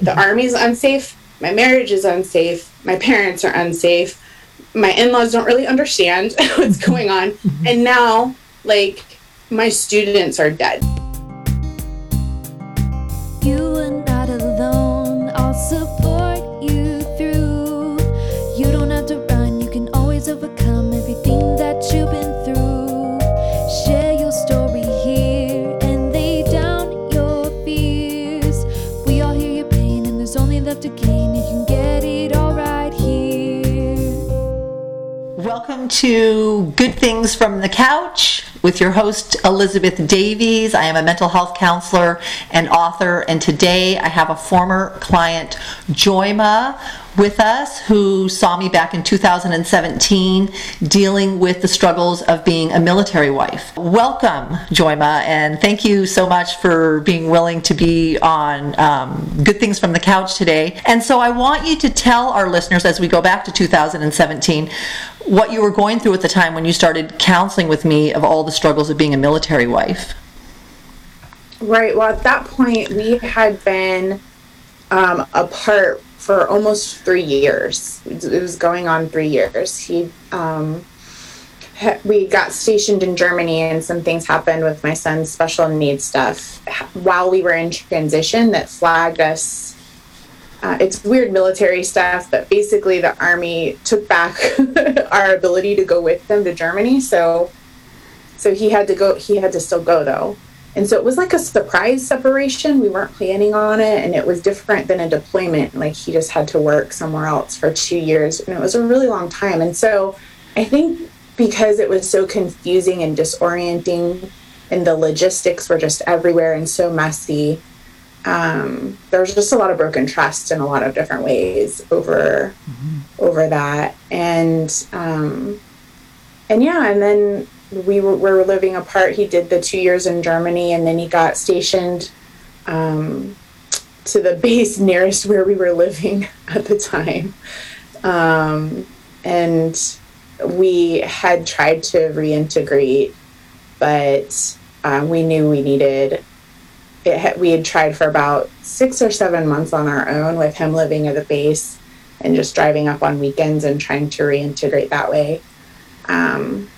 the army's unsafe, my marriage is unsafe, my parents are unsafe, my in-laws don't really understand what's mm-hmm. going on, mm-hmm. and now like my students are dead. You are not alone. I'll support to Good Things from the Couch with your host Elizabeth Davies. I am a mental health counselor and author, and today I have a former client, Joyma, with us who saw me back in 2017 dealing with the struggles of being a military wife. Welcome, Joyma, and thank you so much for being willing to be on um, Good Things from the Couch today. And so I want you to tell our listeners as we go back to 2017 what you were going through at the time when you started counseling with me of all the struggles of being a military wife. Right. Well, at that point, we had been um, apart for almost three years. It was going on three years. He, um, we got stationed in Germany, and some things happened with my son's special needs stuff while we were in transition that flagged us. Uh, it's weird military stuff, but basically the army took back our ability to go with them to Germany. So, so he had to go. He had to still go though. And so it was like a surprise separation. We weren't planning on it, and it was different than a deployment. Like he just had to work somewhere else for two years, and it was a really long time. And so I think because it was so confusing and disorienting, and the logistics were just everywhere and so messy, um, there was just a lot of broken trust in a lot of different ways over over that. And um, and yeah, and then we were, were living apart. He did the two years in Germany, and then he got stationed um, to the base nearest where we were living at the time. Um, and we had tried to reintegrate, but uh, we knew we needed. It had, we had tried for about six or seven months on our own with him living at the base and just driving up on weekends and trying to reintegrate that way. Um,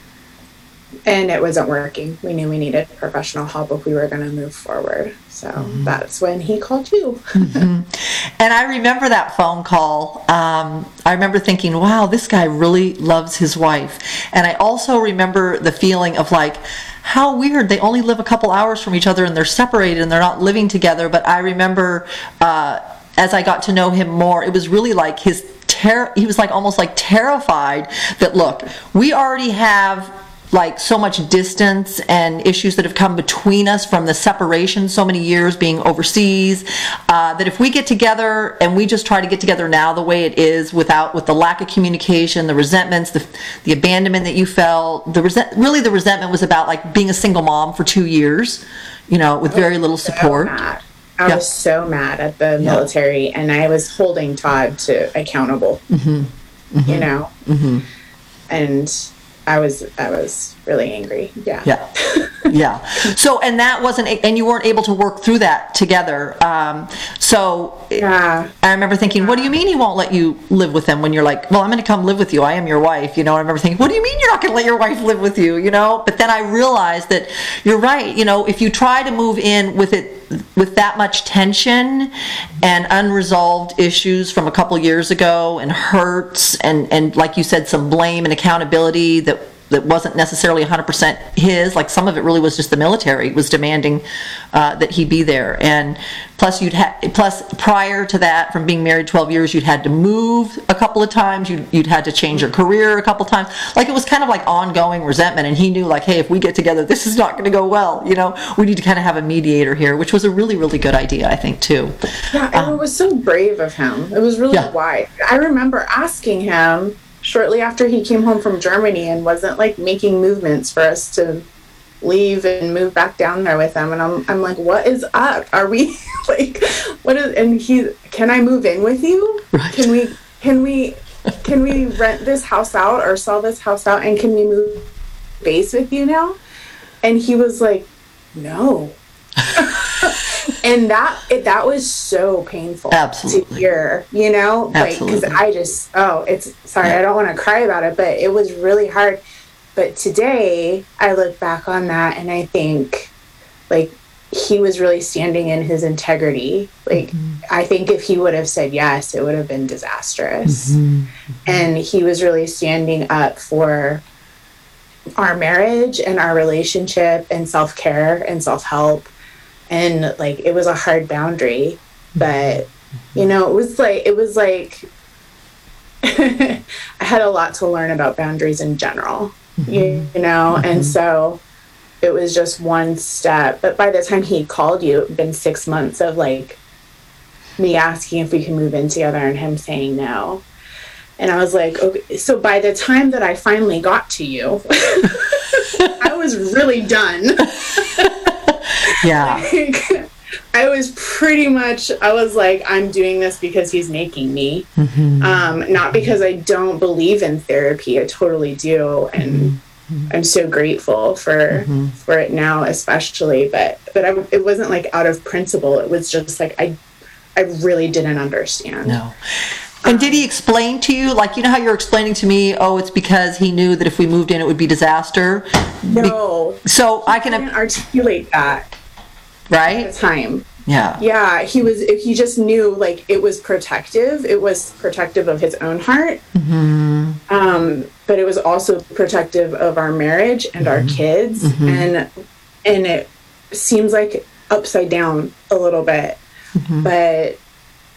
and it wasn't working. We knew we needed professional help if we were going to move forward. So that's when he called you. And I remember that phone call. Um, I remember thinking, wow, this guy really loves his wife. And I also remember the feeling of like, how weird. They only live a couple hours from each other and they're separated and they're not living together. But I remember uh, as I got to know him more, it was really like his terror. He was like almost like terrified that, look, we already have like so much distance and issues that have come between us from the separation so many years being overseas uh, that if we get together and we just try to get together now the way it is without with the lack of communication the resentments the, the abandonment that you felt the resent really the resentment was about like being a single mom for two years you know with very little support. I Yeah. was so mad at the military, and I was holding Todd to accountable. Mm-hmm. You know, and I was I was really angry. Yeah. Yeah. yeah. So, and that wasn't, and you weren't able to work through that together. Um, so, Yeah. I remember thinking, what do you mean he won't let you live with him when you're like, well, I'm going to come live with you. I am your wife. You know, I remember thinking, what do you mean you're not going to let your wife live with you? You know, but then I realized that you're right. You know, if you try to move in with it, with that much tension and unresolved issues from a couple years ago and hurts and, and like you said, some blame and accountability that that wasn't necessarily 100% his like some of it really was just the military was demanding uh, that he be there and plus you'd had plus prior to that from being married 12 years you'd had to move a couple of times you'd, you'd had to change your career a couple times like it was kind of like ongoing resentment and he knew like hey if we get together this is not going to go well you know we need to kind of have a mediator here which was a really really good idea i think too Yeah, and it was so brave of him. It was really Yeah. wise. I remember asking him shortly after he came home from Germany and wasn't like making movements for us to leave and move back down there with him. And I'm, I'm like, what is up? Are we like, what is, and he, can I move in with you? Right. Can we, can we, can we rent this house out or sell this house out and can we move base with you now? And he was like, no. and that it, that was so painful Absolutely. to hear you know? Like because i just oh it's sorry i don't want to cry about it but it was really hard. But today i look back on that and i think like he was really standing in his integrity. Like Mm-hmm. i think if he would have said yes it would have been disastrous. Mm-hmm. and he was really standing up for our marriage and our relationship and self-care and self-help and like it was a hard boundary mm-hmm. but you know it was like it was like i had a lot to learn about boundaries in general you, you know and mm-hmm. so it was just one step but by the time he called you it had been six months of like me asking if we can move in together and him saying no and I was like, okay. So by the time that I finally got to you, I was really done. Yeah. Like, I was pretty much, I was like, I'm doing this because he's making me, mm-hmm. um, not because I don't believe in therapy. I totally do, and mm-hmm. I'm so grateful for mm-hmm. for it now, especially. But but I, it wasn't like out of principle. It was just like I I really didn't understand. No. And did he explain to you, like, you know how you're explaining to me, oh, it's because he knew that if we moved in, it would be disaster? No, So I can, articulate that Right? at the right? time. Yeah. Yeah, he was. He just knew like it was protective. It was protective of his own heart, mm-hmm. um, but it was also protective of our marriage and our mm-hmm. kids. Mm-hmm. And and it seems like upside down a little bit, but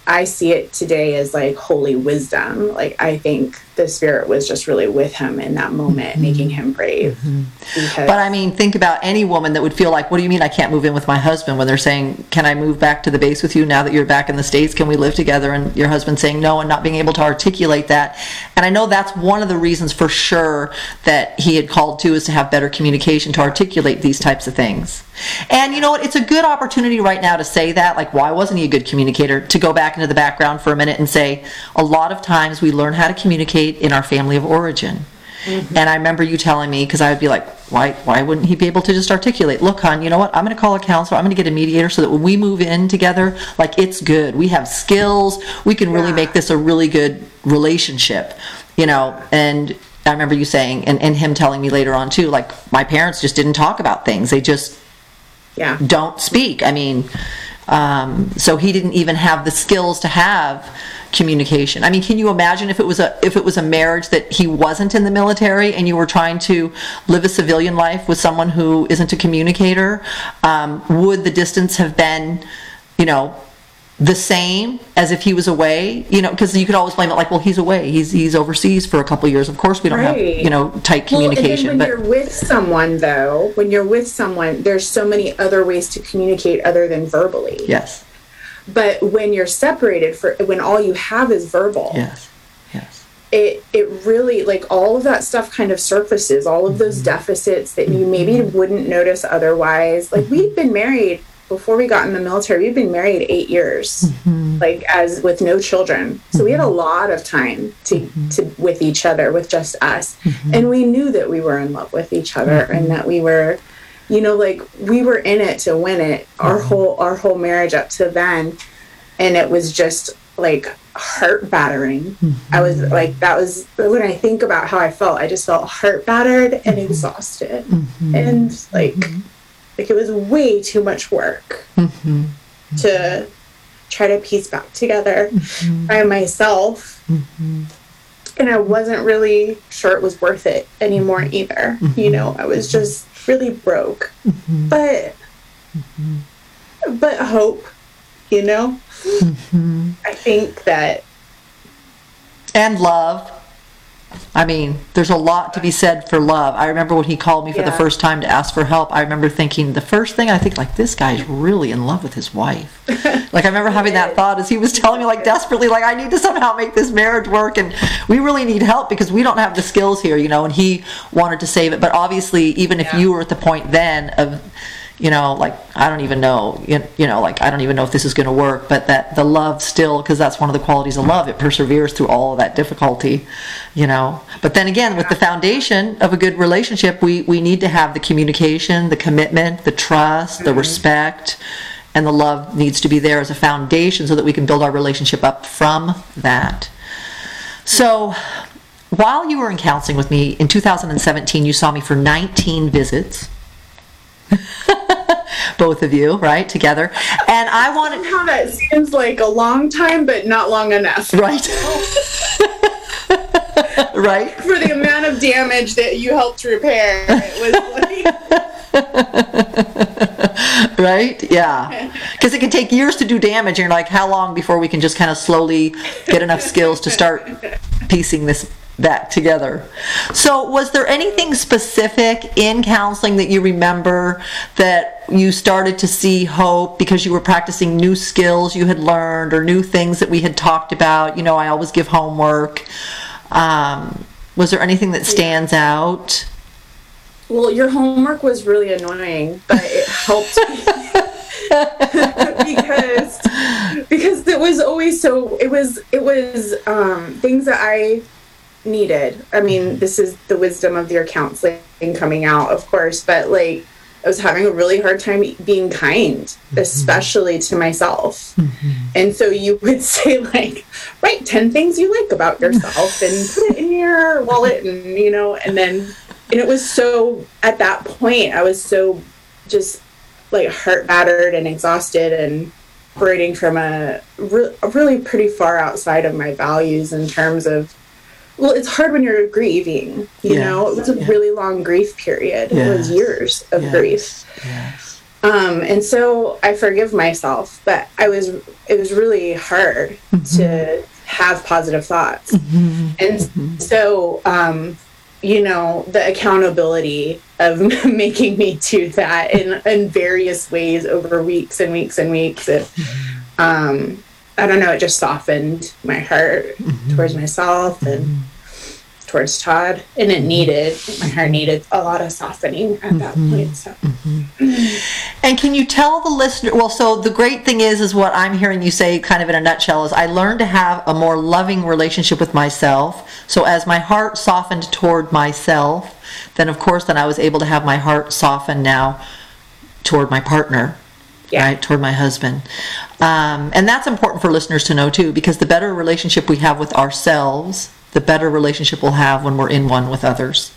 I see it today as like holy wisdom. Like I think the spirit was just really with him in that moment, mm-hmm. making him brave. Mm-hmm. Because But I mean, think about any woman that would feel like, what do you mean I can't move in with my husband when they're saying, can I move back to the base with you now that you're back in the States? Can we live together? And your husband saying no and not being able to articulate that. And I know that's one of the reasons for sure that he had called to is to have better communication to articulate these types of things. And you know what? It's a good opportunity right now to say that. Like, why wasn't he a good communicator? To go back into the background for a minute and say, a lot of times we learn how to communicate in our family of origin. Mm-hmm. And I remember you telling me because I would be like, why why wouldn't he be able to just articulate? Look, hon, you know what? I'm going to call a counselor. I'm going to get a mediator so that when we move in together, like it's good. We have skills. We can really Yeah. make this a really good relationship, you know. And I remember you saying, and, and him telling me later on too, like my parents just didn't talk about things. They just yeah, don't speak. I mean, um, so he didn't even have the skills to have communication. I mean, can you imagine if it was a if it was a marriage that he wasn't in the military and you were trying to live a civilian life with someone who isn't a communicator? Um, would the distance have been, you know? The same as if he was away, you know, because you could always blame it like, well, he's away, he's he's overseas for a couple of years. Of course, we don't have you know tight communication, Well, and then when but you're with someone, though, when you're with someone, there's so many other ways to communicate other than verbally. yes, But when you're separated, for when all you have is verbal, yes, yes, it it really like all of that stuff kind of surfaces. All of those mm-hmm. deficits that you maybe wouldn't notice otherwise. Like mm-hmm. we've been married before we got in the military. We'd been married eight years, mm-hmm. like as with no children. So we had a mm-hmm. lot of time to mm-hmm. to with each other, with just us, and we knew that we were in love with each other and that we were you know like we were in it to win it our whole our whole marriage up to then. And it was just like heart battering. I was like that was when i think about how i felt i just felt heart battered and exhausted. And like like it was way too much work mm-hmm. to try to piece back together mm-hmm. by myself. Mm-hmm. And i wasn't really sure it was worth it anymore either. You know i was just really broke. But but hope you know? I think that and love. I mean, there's a lot to be said for love. I remember when he called me for the Yeah. first time to ask for help. I remember thinking the first thing I think like this guy's really in love with his wife. like I remember having that thought as he was telling me like desperately like I need to somehow make this marriage work and we really need help because we don't have the skills here, you know, and he wanted to save it. But obviously even if Yeah. you were at the point then of you know, like I don't even know, you, you know, like I don't even know if this is going to work, but that the love still, because that's one of the qualities of love, it perseveres through all of that difficulty, you know. But then again, with the foundation of a good relationship, we we need to have the communication, the commitment, the trust, the mm-hmm. respect. And the love needs to be there as a foundation so that we can build our relationship up from that. So, while you were in counseling with me in 2017, you saw me for 19 visits. Both of you, right, together. And I wanted. Somehow that seems like a long time, but not long enough. Right. right. For the amount of damage that you helped repair, it was like. right? Yeah. Because it can take years to do damage, and you're like, how long before we can just kind of slowly get enough skills to start piecing this back together. So, was there anything specific in counseling that you remember that you started to see hope because you were practicing new skills you had learned or new things that we had talked about? You know, I always give homework. Um, was there anything that stands out? Well, your homework was really annoying, but it helped because because it was always so it was it was um, things that I needed. I mean, this is the wisdom of your counseling coming out, of course, but like I was having a really hard time being kind, mm-hmm. especially to myself. Mm-hmm. And so you would say like, write 10 things you like about yourself and put it in your wallet and you know, and then and it was so at that point I was so just like heart battered and exhausted and operating from a, re- a really pretty far outside of my values in terms of well, it's hard when you're grieving. You yes. know, it was a yeah. really long grief period. Yes. It was years of yes. grief. Yes. Um, and so I forgive myself, but I was it was really hard mm-hmm. to have positive thoughts, mm-hmm. and mm-hmm. so um, you know the accountability of making me do that in in various ways over weeks and weeks and weeks. It, mm-hmm. um, I don't know, it just softened my heart mm-hmm. towards myself and mm-hmm. towards Todd. And it needed, my heart needed a lot of softening at that mm-hmm. point. So. Mm-hmm. And can you tell the listener, well, so the great thing is, is what I'm hearing you say kind of in a nutshell is I learned to have a more loving relationship with myself. So as my heart softened toward myself, then of course, then I was able to have my heart soften now toward my partner yeah. right toward my husband um, and that's important for listeners to know too because the better relationship we have with ourselves the better relationship we'll have when we're in one with others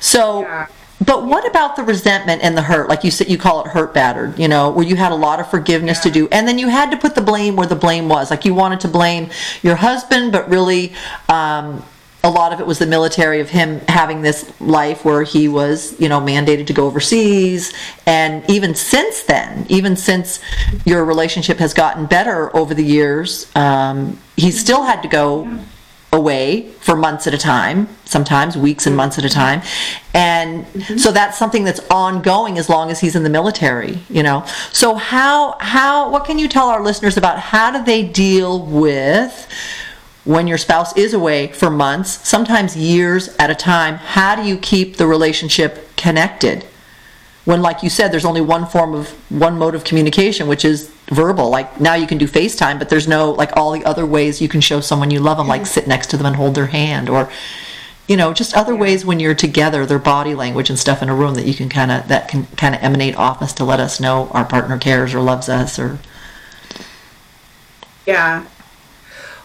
so yeah. but what about the resentment and the hurt like you said you call it hurt battered you know where you had a lot of forgiveness yeah. to do and then you had to put the blame where the blame was like you wanted to blame your husband but really um, a lot of it was the military of him having this life where he was, you know, mandated to go overseas. And even since then, even since your relationship has gotten better over the years, um, he still had to go away for months at a time, sometimes weeks and months at a time. And mm-hmm. so that's something that's ongoing as long as he's in the military, you know. So how how what can you tell our listeners about how do they deal with when your spouse is away for months, sometimes years at a time, how do you keep the relationship connected? When, like you said, there's only one form of one mode of communication, which is verbal. Like now you can do FaceTime, but there's no like all the other ways you can show someone you love them, like sit next to them and hold their hand, or you know, just other ways when you're together, their body language and stuff in a room that you can kind of that can kind of emanate off us to let us know our partner cares or loves us or. Yeah.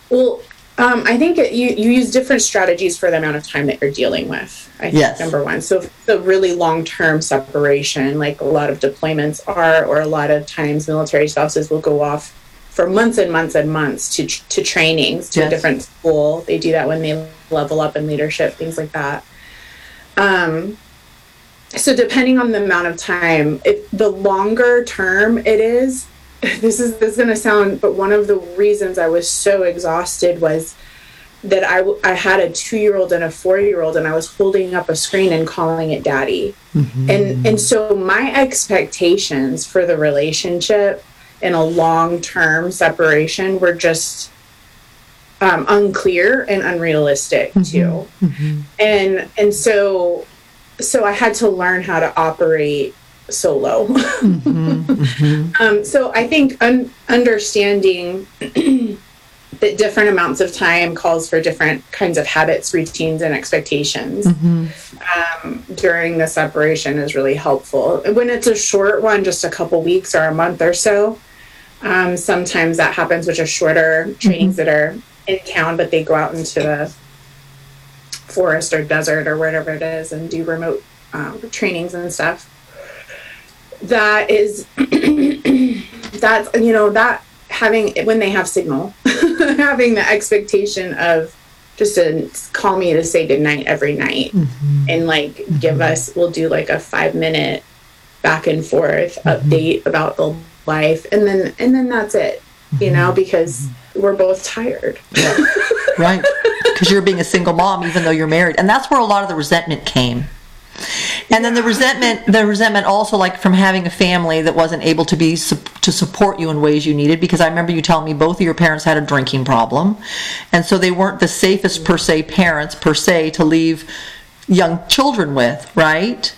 Well, um, I think it, you you use different strategies for the amount of time that you're dealing with. I think yes. number one. So the really long term separation, like a lot of deployments are, or a lot of times military spouses will go off for months and months and months to to trainings to yes. a different school. They do that when they level up in leadership, things like that. Um, so depending on the amount of time, if the longer term it is, this is this is going to sound but one of the reasons i was so exhausted was that i i had a 2 year old and a 4 year old and i was holding up a screen and calling it daddy mm-hmm. and and so my expectations for the relationship in a long term separation were just um, unclear and unrealistic mm-hmm. too mm-hmm. and and so so i had to learn how to operate solo. um, so I think un- understanding that different amounts of time calls for different kinds of habits, routines, and expectations um, during the separation is really helpful. When it's a short one, just a couple weeks or a month or so, um, sometimes that happens with just shorter trainings that are in town, but they go out into the forest or desert or whatever it is and do remote um, trainings and stuff. That is, that's, you know, that having, when they have signal, having the expectation of just to call me to say goodnight every night mm-hmm. and like give mm-hmm. us, we'll do like a five minute back and forth mm-hmm. update about the life and then, and then that's it, you know, because we're both tired. yeah. right. Because you're being a single mom even though you're married. And that's where a lot of the resentment came and then the resentment the resentment also like from having a family that wasn't able to be to support you in ways you needed because i remember you telling me both of your parents had a drinking problem. And so they weren't the safest per se parents per se to leave young children with right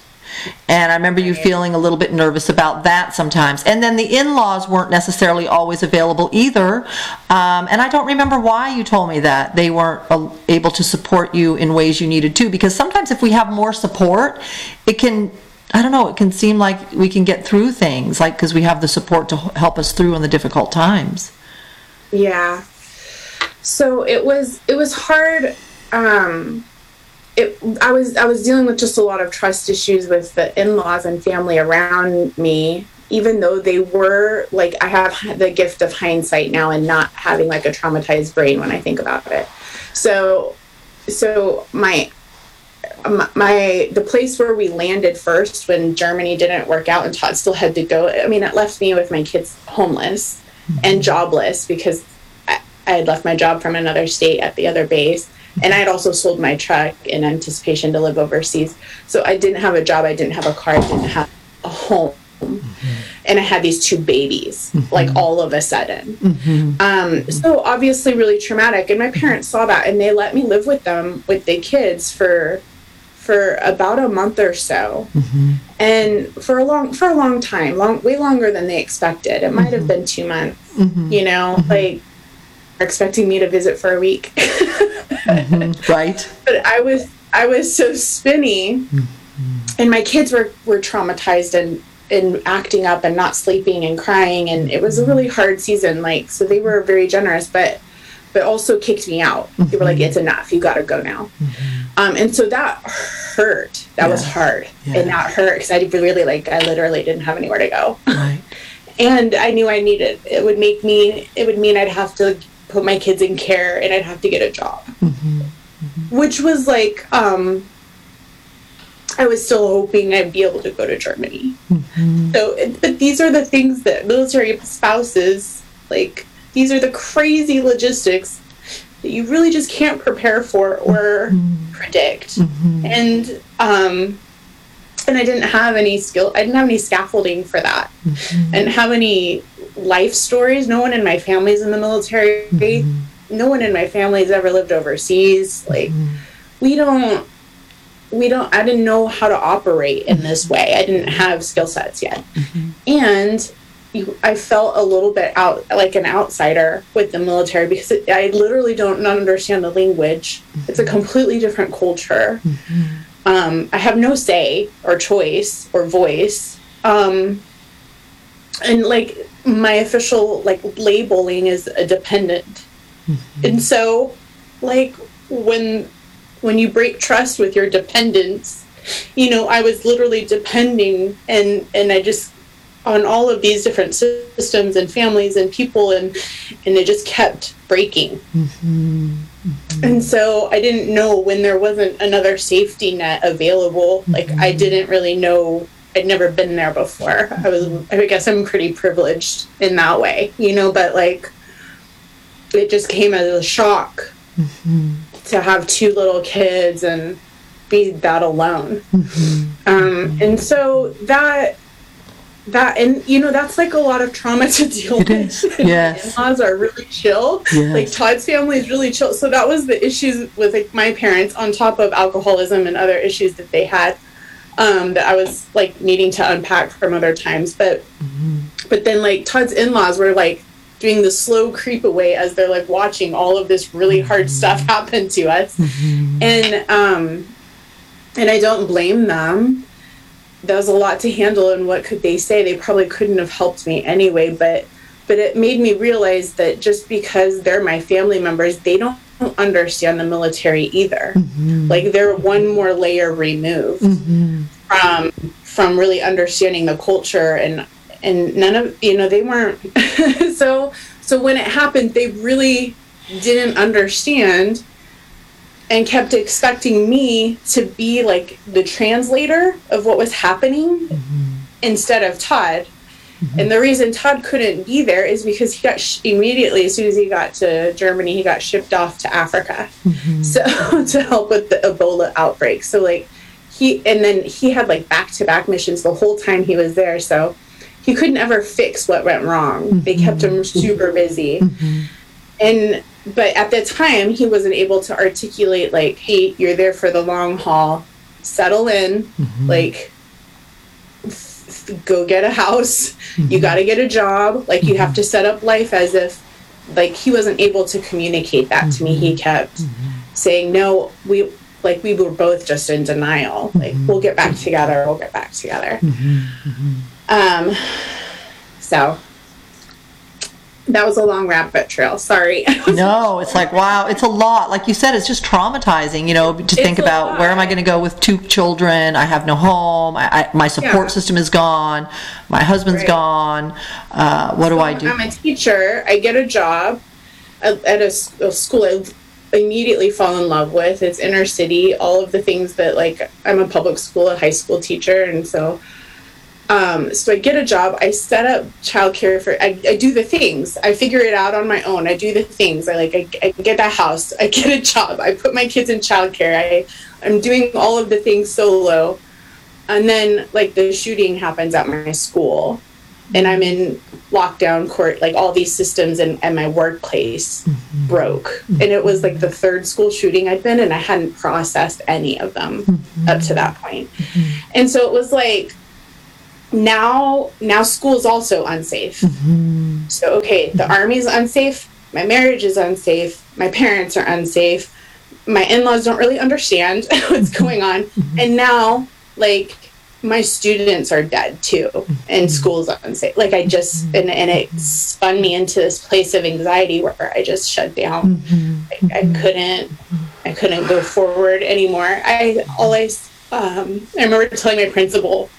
and I remember you feeling a little bit nervous about that sometimes. And then the in laws weren't necessarily always available either. Um, and I don't remember why you told me that they weren't uh, able to support you in ways you needed to. Because sometimes if we have more support, it can. I don't know, it can seem like we can get through things, like because we have the support to help us through in the difficult times. Yeah. So it was it was hard um it I was I was dealing with just a lot of trust issues with the in-laws and family around me even though they were like I have the gift of hindsight now and not having like a traumatized brain when I think about it. So so my my, the place where we landed first when Germany didn't work out and Todd still had to go. I mean, it left me with my kids homeless and mm-hmm. jobless because I, I had left my job from another state at the other base, and I had also sold my truck in anticipation to live overseas. So I didn't have a job, I didn't have a car, I didn't have a home. Mm-hmm. And I had these two babies, mm-hmm. like all of a sudden. Mm-hmm. Um, so obviously, really traumatic. And my parents saw that, and they let me live with them with the kids for for about a month or so. And for a long for a long time long way longer than they expected. It might have been two months you know? Like expecting me to visit for a week. Mm-hmm. Right? but i was i was so spinny mm-hmm. and my kids were were traumatized and and acting up and not sleeping and crying and it was a really mm-hmm. hard season like so they were very generous but but also kicked me out. They were like it's enough. You gotta go now. Um, and so that hurt. That was hard. Yeah. and that hurt because i really like i literally didn't have anywhere to go. Right. and I knew I needed it would make me it would mean I'd have to put my kids in care and I'd have to get a job. Which was like um I was still hoping I'd be able to go to Germany. So but these are the things that military spouses like these are the crazy logistics that you really just can't prepare for or predict. And um and I didn't have any skill I didn't have any scaffolding for that mm-hmm. I didn't have any life stories. No one in my family's in the military. Mm-hmm. No one in my family's ever lived overseas. Like mm-hmm. we don't we don't i didn't know how to operate in this way. I didn't have skill sets yet. And you, i felt a little bit out like an outsider with the military because it, i literally don't not understand the language. It's a completely different culture um, i have no say or choice or voice. Um, and like my official like labeling is a dependent. And so like when when you break trust with your dependents you know i was literally depending and and i just on all of these different systems and families and people and and it just kept breaking Mm-hmm. and so i didn't know when there wasn't another safety net available. Like i mm-hmm. didn't really know. I'd never been there before. I was i guess i'm pretty privileged in that way you know but like it just came as a shock mm-hmm. to have two little kids and be that alone. Um, and so that that and you know that's like a lot of trauma to deal It with. is, yes. in-laws are really chill. Yes. Like Todd's family is really chill. So that was the issues with like my parents on top of alcoholism and other issues that they had. um, that I was like needing to unpack from other times. But but then like Todd's in-laws were like doing the slow creep away as they're like watching all of this really hard stuff happen to us. And um and I don't blame them. That was a lot to handle and what could they say? They probably couldn't have helped me anyway, but but it made me realize that just because they're my family members, they don't understand the military either. Mm-hmm. Like they're one more layer removed mm-hmm. from from really understanding the culture and and none of you know they weren't so so when it happened they really didn't understand and kept expecting me to be like the translator of what was happening mm-hmm. instead of Todd. Mm-hmm. And the reason Todd couldn't be there is because he got sh- immediately, as soon as he got to Germany, he got shipped off to Africa. Mm-hmm. So to help with the Ebola outbreak. So like he, and then he had like back to back missions the whole time he was there. So he couldn't ever fix what went wrong. They kept him super busy. And but at the time he wasn't able to articulate like, hey, you're there for the long haul. Settle in, mm-hmm. like f- f- go get a house. You mm-hmm. got to get a job. Like you have to mm-hmm. set up life as if like he wasn't able to communicate that to me. He kept saying, "No, we like we were both just in denial. Like we'll get back together. We'll get back together." Um, so that was a long rabbit trail. Sorry. No, it's like wow, it's a lot. Like you said, it's just traumatizing. You know, to think a about where am I going to go with two children? I have no home. I, I, my support Yeah. system is gone. My husband's Right. gone. Uh, what do I do? I'm a teacher. I get a job at, a, a school I immediately fall in love with. It's inner city, all of the things that like I'm a public school, a high school teacher, and so um, so I get a job. I set up childcare for. I, I do the things. I figure it out on my own. I do the things. I like. I, I get a house. I get a job. I put my kids in childcare. I I'm doing all of the things solo, and then like the shooting happens at my school, and I'm in lockdown court. Like all these systems and and my workplace mm-hmm. broke, and it was like the third school shooting I'd been, and I hadn't processed any of them mm-hmm. up to that point. point, and so it was like now now school's also unsafe. Mm-hmm. So okay the mm-hmm. army's unsafe my marriage is unsafe my parents are unsafe my in-laws don't really understand what's mm-hmm. going on. And now like my students are dead too and school's unsafe. Like i just and, and it spun me into this place of anxiety where i just shut down. Like, i couldn't i couldn't go forward anymore. I always um, i remember telling my principal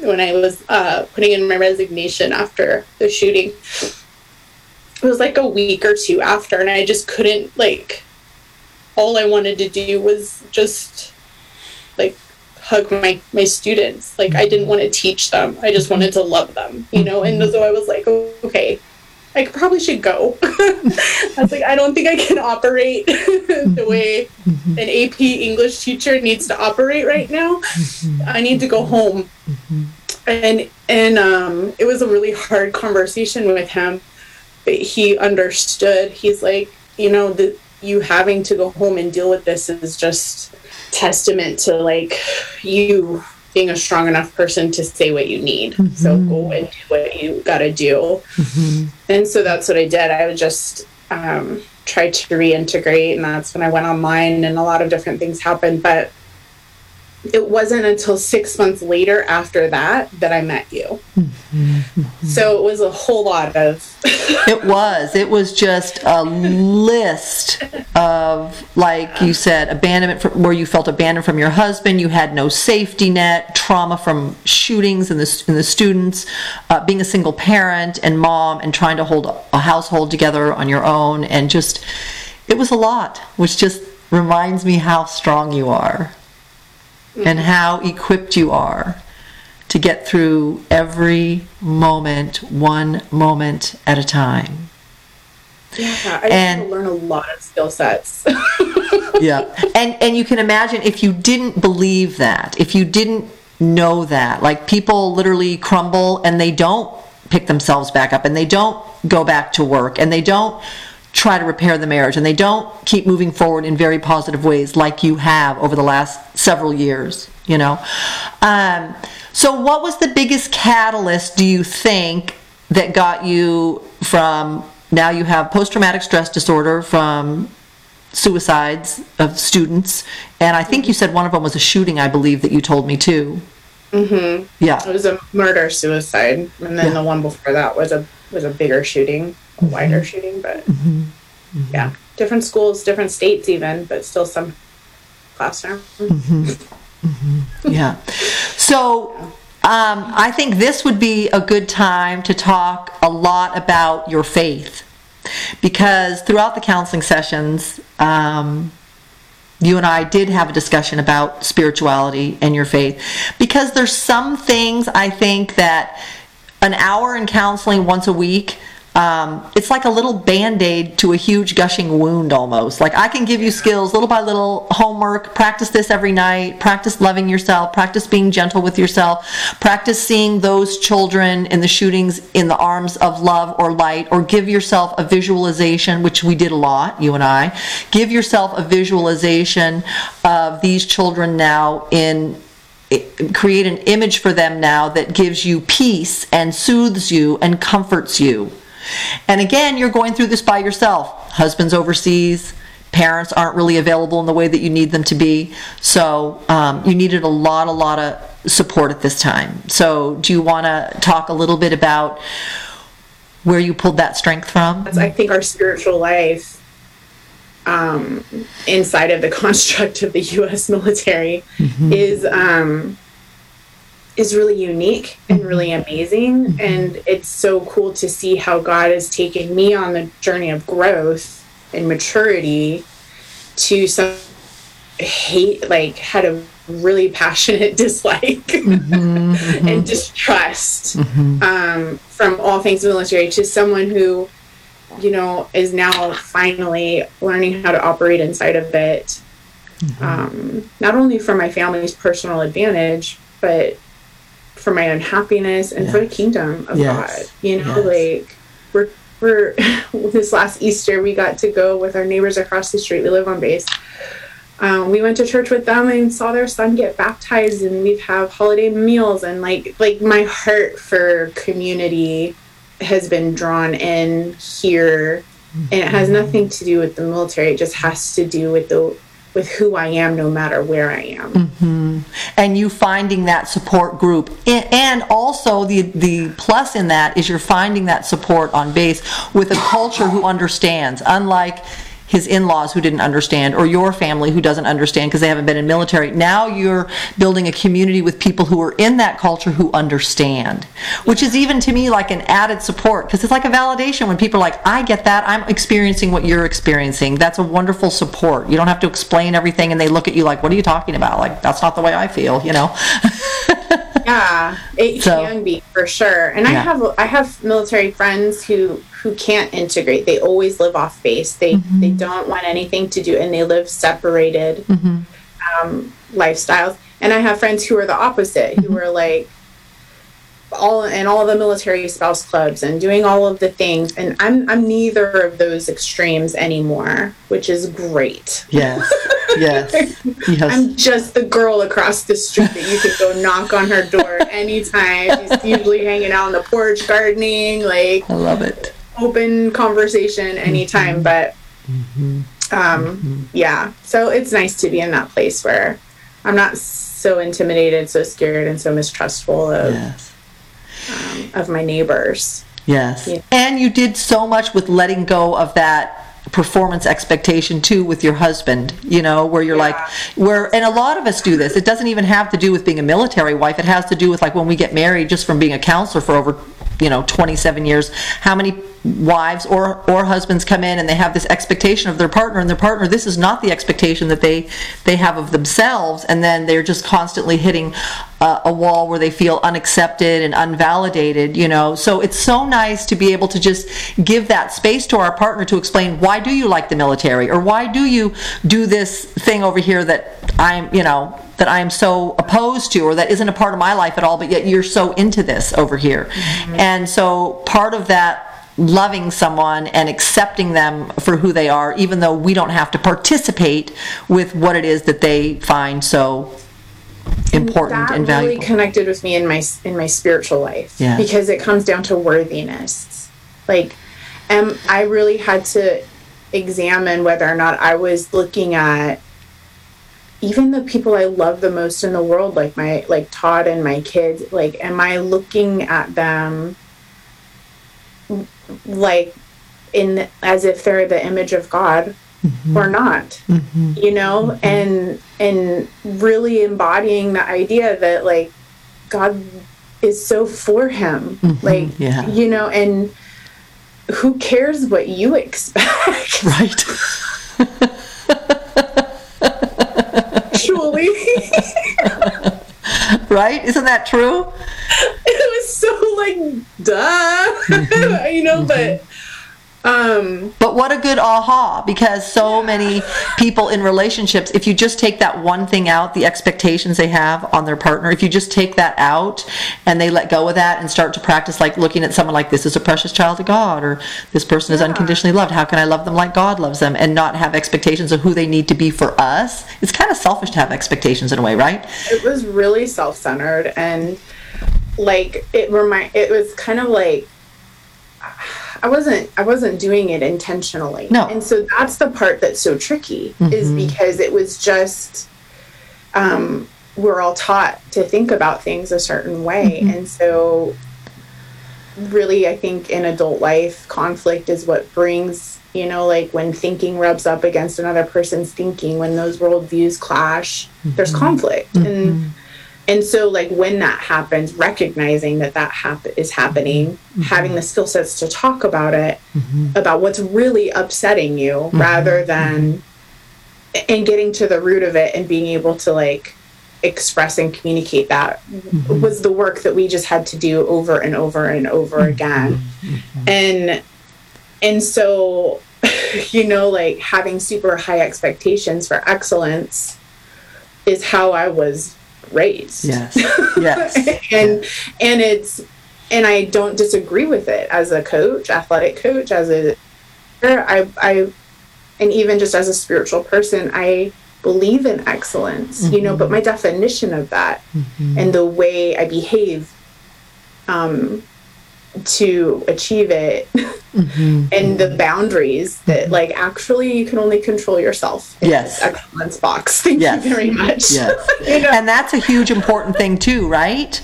when I was uh, putting in my resignation after the shooting. It was like a week or two after, and I just couldn't like. All I wanted to do was just like hug my my students. Like I didn't want to teach them. I just wanted to love them, you know. And so I was like, okay, I probably should go. I was like, I don't think I can operate the way an AP English teacher needs to operate right now. I need to go home. And and um, it was a really hard conversation with him, but he understood. He's like, you know, the you having to go home and deal with this is just testament to like you being a strong enough person to say what you need. So go and do what you got to do. And so that's what I did. I would just um, try to reintegrate, and that's when I went online, and a lot of different things happened. But it wasn't until six months later after that that I met you. So it was a whole lot of. It was. It was just a list of, like you said, abandonment from, where you felt abandoned from your husband. You had no safety net, trauma from shootings and the, the students, uh, being a single parent and mom, and trying to hold a household together on your own, and just it was a lot, which just reminds me how strong you are and how equipped you are to get through every moment, one moment at a time. Yeah, I And- learn a lot of skill sets. Yeah. And and you can imagine if you didn't believe that, if you didn't know that, like people literally crumble and they don't pick themselves back up and they don't go back to work and they don't try to repair the marriage and they don't keep moving forward in very positive ways like you have over the last several years. you know. Um, so, what was the biggest catalyst, do you think, that got you from now you have post traumatic stress disorder from suicides of students, and I think you said one of them was a shooting, I believe, that you told me too. mm-hmm Yeah, it was a murder suicide, and then Yeah. the one before that was a was a bigger shooting, a wider shooting. But yeah, different schools, different states, even, but still some classroom. Yeah. So um, I think this would be a good time to talk a lot about your faith. Because throughout the counseling sessions, um, you and I did have a discussion about spirituality and your faith. Because there's some things I think that an hour in counseling once a week. Um, it's like a little band-aid to a huge gushing wound almost like i can give you skills little by little homework practice this every night practice loving yourself practice being gentle with yourself practice seeing those children in the shootings in the arms of love or light or give yourself a visualization which we did a lot you and i give yourself a visualization of these children now in create an image for them now that gives you peace and soothes you and comforts you. And again, you're going through this by yourself. Husband's overseas, parents aren't really available in the way that you need them to be. So um, you needed a lot, a lot of support at this time. So do you want to talk a little bit about where you pulled that strength from? I think our spiritual life um, inside of the construct of the U.S. military is um, is really unique and mm-hmm. really amazing, mm-hmm. and it's so cool to see how God has taken me on the journey of growth and maturity to some hate, like had a really passionate dislike mm-hmm. and distrust um, from all things military to someone who you know, is now finally learning how to operate inside of it. Um, not only for my family's personal advantage, but for my own happiness and for the kingdom of Yes. God. You know, Yes. like we're we're this last Easter we got to go with our neighbors across the street. We live on base. Um, we went to church with them and saw their son get baptized, and we'd have holiday meals and like like my heart for community has been drawn in here and it has nothing to do with the military it just has to do with the with who i am no matter where i am. Mm-hmm. And you finding that support group. And also the the plus in that is you're finding that support on base with a culture who understands. Unlike his in-laws who didn't understand or your family who doesn't understand because they haven't been in military. Now you're building a community with people who are in that culture who understand which is even to me like an added support because it's like a validation when people are like i get that. I'm experiencing what you're experiencing. That's a wonderful support. You don't have to explain everything and they look at you like what are you talking about? Like that's not the way i feel you know yeah it So- can be for sure. And i have i have military friends who who can't integrate. They always live off base. They Mm-hmm. they don't want anything to do and they live separated Mm-hmm. um, lifestyles. And i have friends who are the opposite Mm-hmm. who are like all in all the military spouse clubs and doing all of the things. And i'm i'm neither of those extremes anymore which is great. Yes yes. Yes. i'm just the girl across the street that you could go knock on her door anytime. She's usually hanging out on the porch gardening like i love it. open conversation anytime mm-hmm. but mm-hmm. um mm-hmm. yeah. So it's nice to be in that place where i'm not so intimidated so scared and so mistrustful of yes. Um, of my neighbors. Yes. Yeah. And you did so much with letting go of that performance expectation too with your husband, you know, where you're like, where, and a lot of us do this. It doesn't even have to do with being a military wife. It has to do with like when we get married, just from being a counselor for over, you know, 27 years, how many wives or, or husbands come in and they have this expectation of their partner and their partner, this is not the expectation that they, they have of themselves. And then they're just constantly hitting a, a wall where they feel unaccepted and unvalidated, you know. So it's so nice to be able to just give that space to our partner to explain why do you like the military or why do you do this thing over here that I'm, you know, that I am so opposed to or that isn't a part of my life at all, but yet you're so into this over here. Mm-hmm. And so part of that loving someone and accepting them for who they are, even though we don't have to participate with what it is that they find so important that and really valuable. connected with me in my in my spiritual life Yeah. because it comes down to worthiness like um i really had to examine whether or not i was looking at even the people i love the most in the world like my like todd and my kids like am i looking at them like in as if they're the image of god mm-hmm. or not mm-hmm. you know? Mm-hmm. And and really embodying the idea that like god is so for him like yeah. you know and who cares what you expect? Right. Actually right? Isn't that true? It was so like duh you know but um But what a good aha because so many people in relationships, if you just take that one thing out, the expectations they have on their partner, if you just take that out and they let go of that and start to practice like looking at someone like this is a precious child of God or this person is unconditionally loved, how can I love them like God loves them and not have expectations of who they need to be for us? It's kind of selfish to have expectations in a way, right? it was really self-centered and like it remind it was kind of like I wasn't I wasn't doing it intentionally. No. And so that's the part that's so tricky is mm-hmm. because it was just um we're all taught to think about things a certain way. Mm-hmm. And so really I think in adult life conflict is what brings you know like when thinking rubs up against another person's thinking when those worldviews clash there's mm-hmm. conflict. And and so like when that happens recognizing that that hap- is happening mm-hmm. having the skill sets to talk about it mm-hmm. about what's really upsetting you mm-hmm. rather than and getting to the root of it and being able to like express and communicate that was the work that we just had to do over and over and over again. And and so you know like having super high expectations for excellence is how i was raised Yes. Yes. and and it's and I don't disagree with it as a coach, athletic coach, as a I I and even just as a spiritual person, I believe in excellence, you know, but my definition of that and the way I behave um to achieve it and the boundaries that like actually you can only control yourself Yes. excellence box. Thank Yes. you very much. Yes. You know? And that's a huge important thing too, right?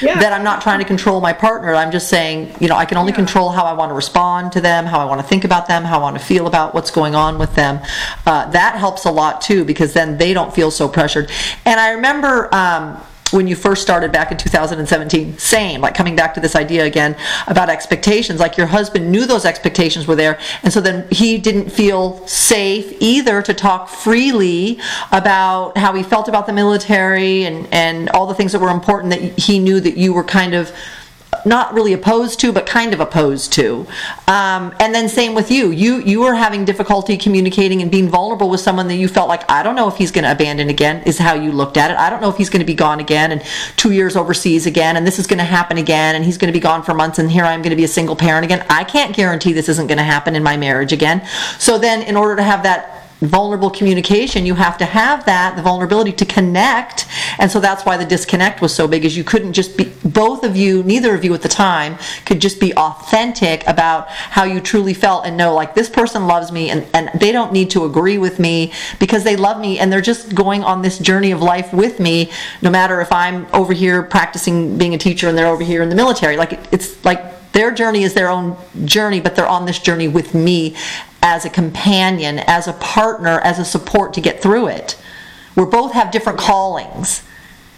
Yeah. That I'm not trying to control my partner. I'm just saying, you know, I can only control how I want to respond to them, how I want to think about them, how I want to feel about what's going on with them. Uh, that helps a lot too because then they don't feel so pressured. And I remember um, when you first started back in 2017, same, like coming back to this idea again about expectations. Like your husband knew those expectations were there, and so then he didn't feel safe either to talk freely about how he felt about the military and, and all the things that were important that he knew that you were kind of not really opposed to, but kind of opposed to. Um, and then same with you. You you were having difficulty communicating and being vulnerable with someone that you felt like I don't know if he's going to abandon again. Is how you looked at it. I don't know if he's going to be gone again and two years overseas again, and this is going to happen again, and he's going to be gone for months, and here I'm going to be a single parent again. I can't guarantee this isn't going to happen in my marriage again. So then, in order to have that vulnerable communication you have to have that the vulnerability to connect. And so that's why the disconnect was so big is you couldn't just be both of you neither of you at the time could just be authentic about how you truly felt and know like this person loves me and, and they don't need to agree with me because they love me and they're just going on this journey of life with me no matter if i'm over here practicing being a teacher and they're over here in the military. Like it- it's like their journey is their own journey, but they're on this journey with me as a companion, as a partner, as a support to get through it. We both have different callings.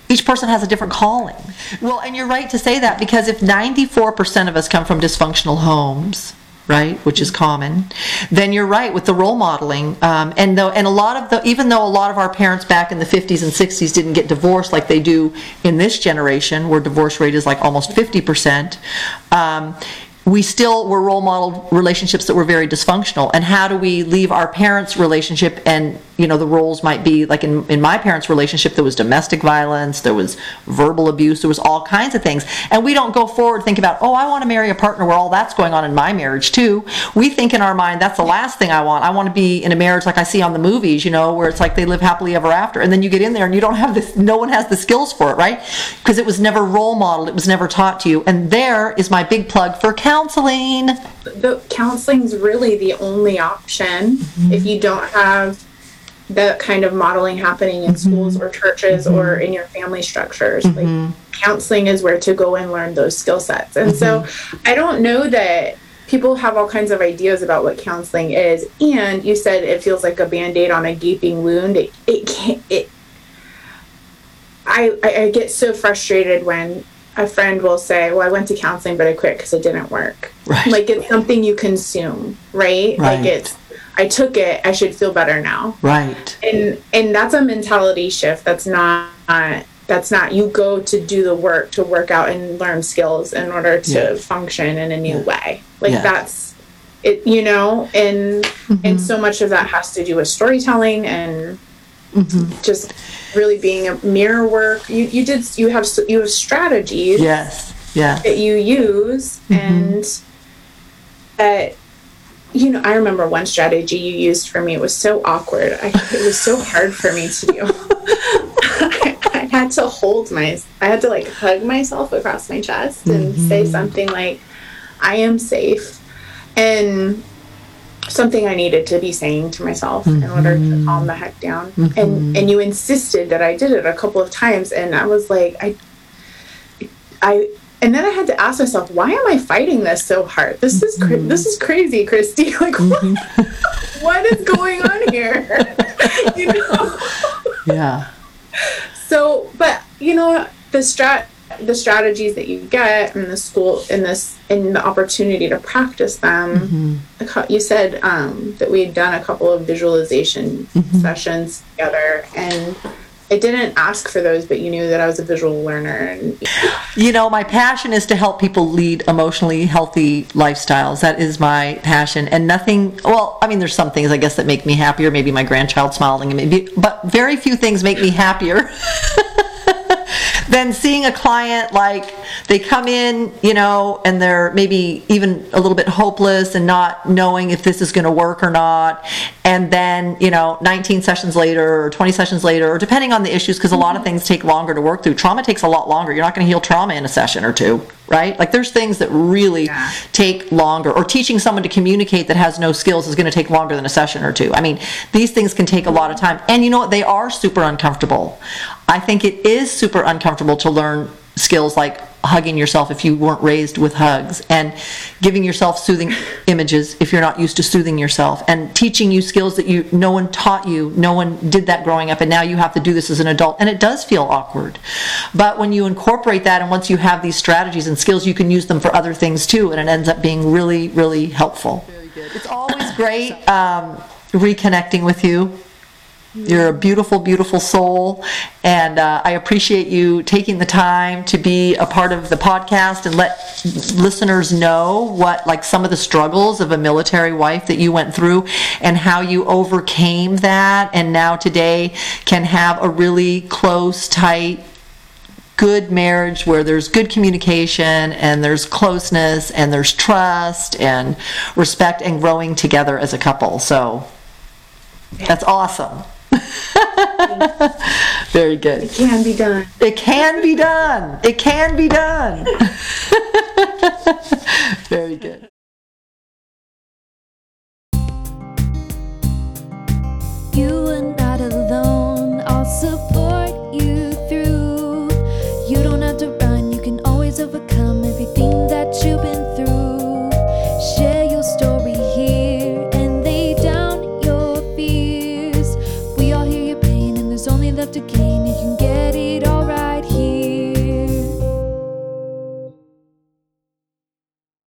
Each person has a different calling. Well, and you're right to say that because if 94% of us come from dysfunctional homes, right, which is common, then you're right with the role modeling. Um, and though, and a lot of the, even though a lot of our parents back in the 50s and 60s didn't get divorced like they do in this generation, where divorce rate is like almost 50%. Um, we still were role model relationships that were very dysfunctional. And how do we leave our parents relationship and you know the roles might be like in, in my parents relationship there was domestic violence there was verbal abuse there was all kinds of things. And we don't go forward think about oh i want to marry a partner where all that's going on in my marriage too. We think in our mind that's the last thing i want. I want to be in a marriage like i see on the movies you know where it's like they live happily ever after. And then you get in there and you don't have this no one has the skills for it right? Because it was never role modeled it was never taught to you. And there is my big plug for counseling. The counseling's really the only option. Mm-hmm. if you don't have that kind of modeling happening in Mm-hmm. schools or churches or in your family structures like counseling is where to go and learn those skill sets and so Mm-hmm. i don't know that people have all kinds of ideas about what counseling is and you said it feels like a band-aid on a gaping wound it, it can't it I, I I get so frustrated when a friend will say, "Well, I went to counseling, but I quit because it didn't work." Right. Like it's something you consume, right? Right. Like it's, I took it, I should feel better now, right. And and that's a mentality shift. That's not. that's not you go to do the work to work out and learn skills in order to Yeah. function in a new way. Like Yeah. that's it you know? And and mm-hmm. so much of that has to do with storytelling and mm-hmm. just really being a mirror work. You you did you have you have strategies yes. Yeah. that you use mm-hmm. and that you know i remember one strategy you used for me. It was so awkward. I, it was so hard for me to do. I, I had to hold my i had to like hug myself across my chest and mm-hmm. say something like i am safe and something i needed to be saying to myself in order to mm-hmm. calm the heck down. And mm-hmm. and you insisted that i did it a couple of times and i was like i I and then I had to ask myself, why am I fighting this so hard? This is cra- mm-hmm. this is crazy, Christy. Like, what, mm-hmm. what is going on here? you know. yeah So, but you know, the strat the strategies that you get in the school in this in the opportunity to practice them. Mm-hmm. cou- You said um, that we had done a couple of visualization sessions together, and I didn't ask for those, but you knew that I was a visual learner, and You know, my passion is to help people lead emotionally healthy lifestyles. That is my passion. And nothing, well, I mean, there's some things I guess that make me happier. Maybe my grandchild smiling, maybe, but very few things make me happier. than seeing a client like they come in, you know, and they're maybe even a little bit hopeless and not knowing if this is going to work or not. And then, you know, 19 sessions later or 20 sessions later, or depending on the issues, because a lot of things take longer to work through. Trauma takes a lot longer. You're not going to heal trauma in a session or two, right? Like there's things that really Yeah. take longer. Or teaching someone to communicate that has no skills is going to take longer than a session or two. I mean, these things can take a lot of time. And you know what? They are super uncomfortable. I think it is super uncomfortable to learn skills like hugging yourself if you weren't raised with hugs and giving yourself soothing images if you're not used to soothing yourself and teaching you skills that you no one taught you no one did that growing up and now you have to do this as an adult and it does feel awkward. But when you incorporate that and once you have these strategies and skills you can use them for other things too and it ends up being really really helpful. It's always great um, reconnecting with you you're a beautiful, beautiful soul, and uh, I appreciate you taking the time to be a part of the podcast and let listeners know what, like, some of the struggles of a military wife that you went through and how you overcame that, and now today can have a really close, tight, good marriage where there's good communication and there's closeness and there's trust and respect and growing together as a couple. So that's awesome. Very good. It can be done. It can be done. It can be done. Very good. You are not alone. Also.